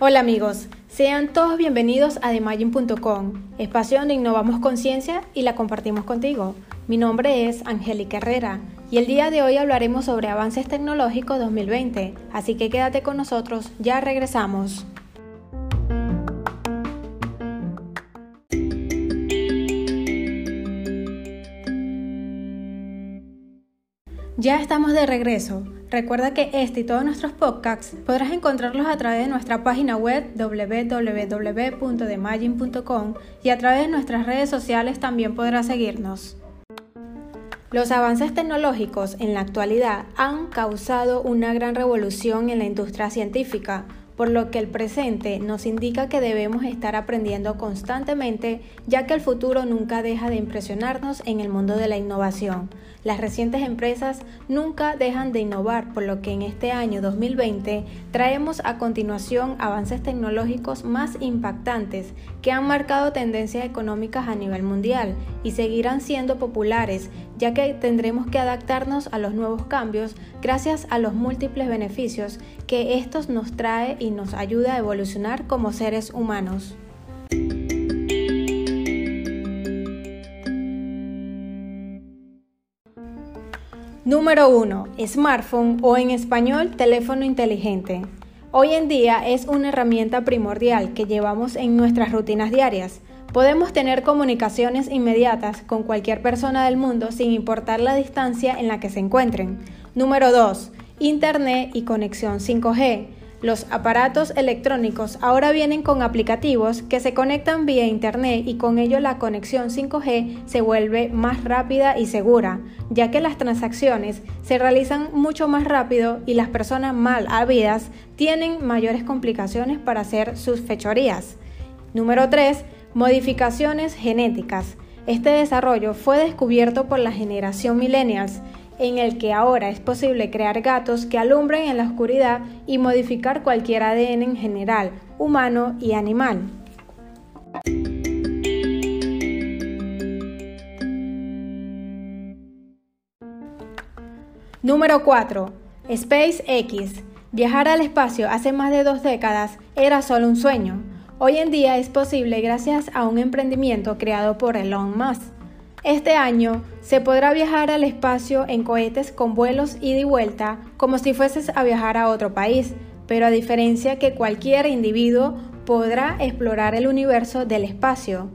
Hola amigos, sean todos bienvenidos a TheMagin.com, espacio donde innovamos conciencia y la compartimos contigo. Mi nombre es Angélica Herrera y el día de hoy hablaremos sobre avances tecnológicos 2020, así que quédate con nosotros, ya regresamos. Ya estamos de regreso. Recuerda que este y todos nuestros podcasts podrás encontrarlos a través de nuestra página web www.demagin.com y a través de nuestras redes sociales también podrás seguirnos. Los avances tecnológicos en la actualidad han causado una gran revolución en la industria científica, por lo que el presente nos indica que debemos estar aprendiendo constantemente, ya que el futuro nunca deja de impresionarnos en el mundo de la innovación. Las recientes empresas nunca dejan de innovar, por lo que en este año 2020 traemos a continuación avances tecnológicos más impactantes que han marcado tendencias económicas a nivel mundial y seguirán siendo populares, ya que tendremos que adaptarnos a los nuevos cambios gracias a los múltiples beneficios que estos nos trae y nos ayuda a evolucionar como seres humanos. Número 1. Smartphone o en español teléfono inteligente. Hoy en día es una herramienta primordial que llevamos en nuestras rutinas diarias. Podemos tener comunicaciones inmediatas con cualquier persona del mundo sin importar la distancia en la que se encuentren. Número 2. Internet y conexión 5G. Los aparatos electrónicos ahora vienen con aplicativos que se conectan vía Internet y con ello la conexión 5G se vuelve más rápida y segura, ya que las transacciones se realizan mucho más rápido y las personas mal habidas tienen mayores complicaciones para hacer sus fechorías. Número 3. Modificaciones genéticas. Este desarrollo fue descubierto por la generación millennials en el que ahora es posible crear gatos que alumbren en la oscuridad y modificar cualquier ADN en general, humano y animal. Número 4. SpaceX. Viajar al espacio hace más de dos décadas era solo un sueño. Hoy en día es posible gracias a un emprendimiento creado por Elon Musk este año se podrá viajar al espacio en cohetes con vuelos ida y vuelta como si fueses a viajar a otro país, pero a diferencia que cualquier individuo podrá explorar el universo del espacio.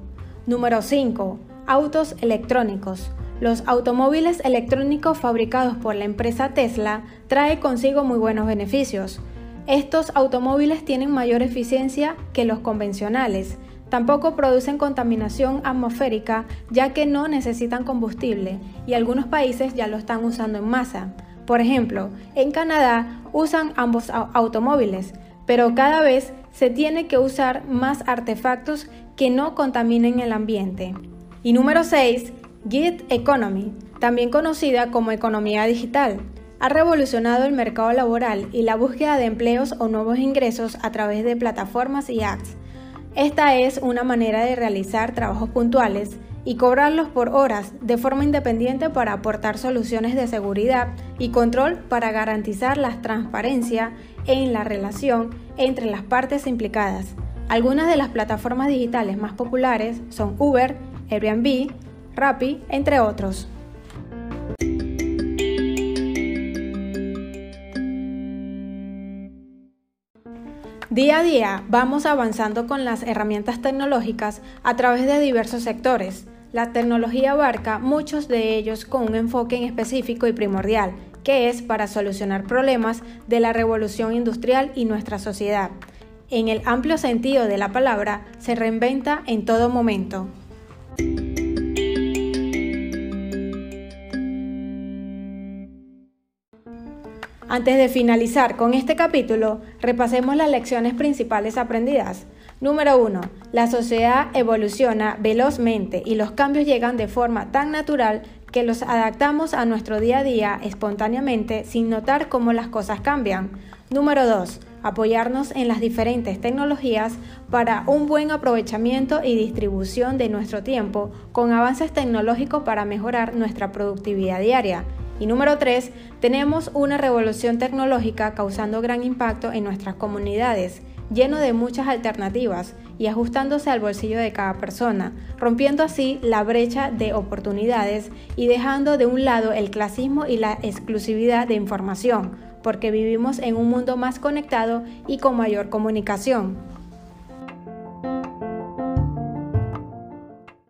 Número 5. Autos electrónicos. Los automóviles electrónicos fabricados por la empresa Tesla trae consigo muy buenos beneficios. Estos automóviles tienen mayor eficiencia que los convencionales, Tampoco producen contaminación atmosférica ya que no necesitan combustible y algunos países ya lo están usando en masa. Por ejemplo, en Canadá usan ambos automóviles, pero cada vez se tiene que usar más artefactos que no contaminen el ambiente. Y número 6, Git Economy, también conocida como economía digital. Ha revolucionado el mercado laboral y la búsqueda de empleos o nuevos ingresos a través de plataformas y apps. Esta es una manera de realizar trabajos puntuales y cobrarlos por horas de forma independiente para aportar soluciones de seguridad y control para garantizar la transparencia en la relación entre las partes implicadas. Algunas de las plataformas digitales más populares son Uber, Airbnb, Rappi, entre otros. Día a día vamos avanzando con las herramientas tecnológicas a través de diversos sectores. La tecnología abarca muchos de ellos con un enfoque en específico y primordial, que es para solucionar problemas de la revolución industrial y nuestra sociedad. En el amplio sentido de la palabra, se reinventa en todo momento. Antes de finalizar con este capítulo, repasemos las lecciones principales aprendidas. Número 1. La sociedad evoluciona velozmente y los cambios llegan de forma tan natural que los adaptamos a nuestro día a día espontáneamente sin notar cómo las cosas cambian. Número 2. Apoyarnos en las diferentes tecnologías para un buen aprovechamiento y distribución de nuestro tiempo con avances tecnológicos para mejorar nuestra productividad diaria. Y número 3, tenemos una revolución tecnológica causando gran impacto en nuestras comunidades, lleno de muchas alternativas y ajustándose al bolsillo de cada persona, rompiendo así la brecha de oportunidades y dejando de un lado el clasismo y la exclusividad de información, porque vivimos en un mundo más conectado y con mayor comunicación.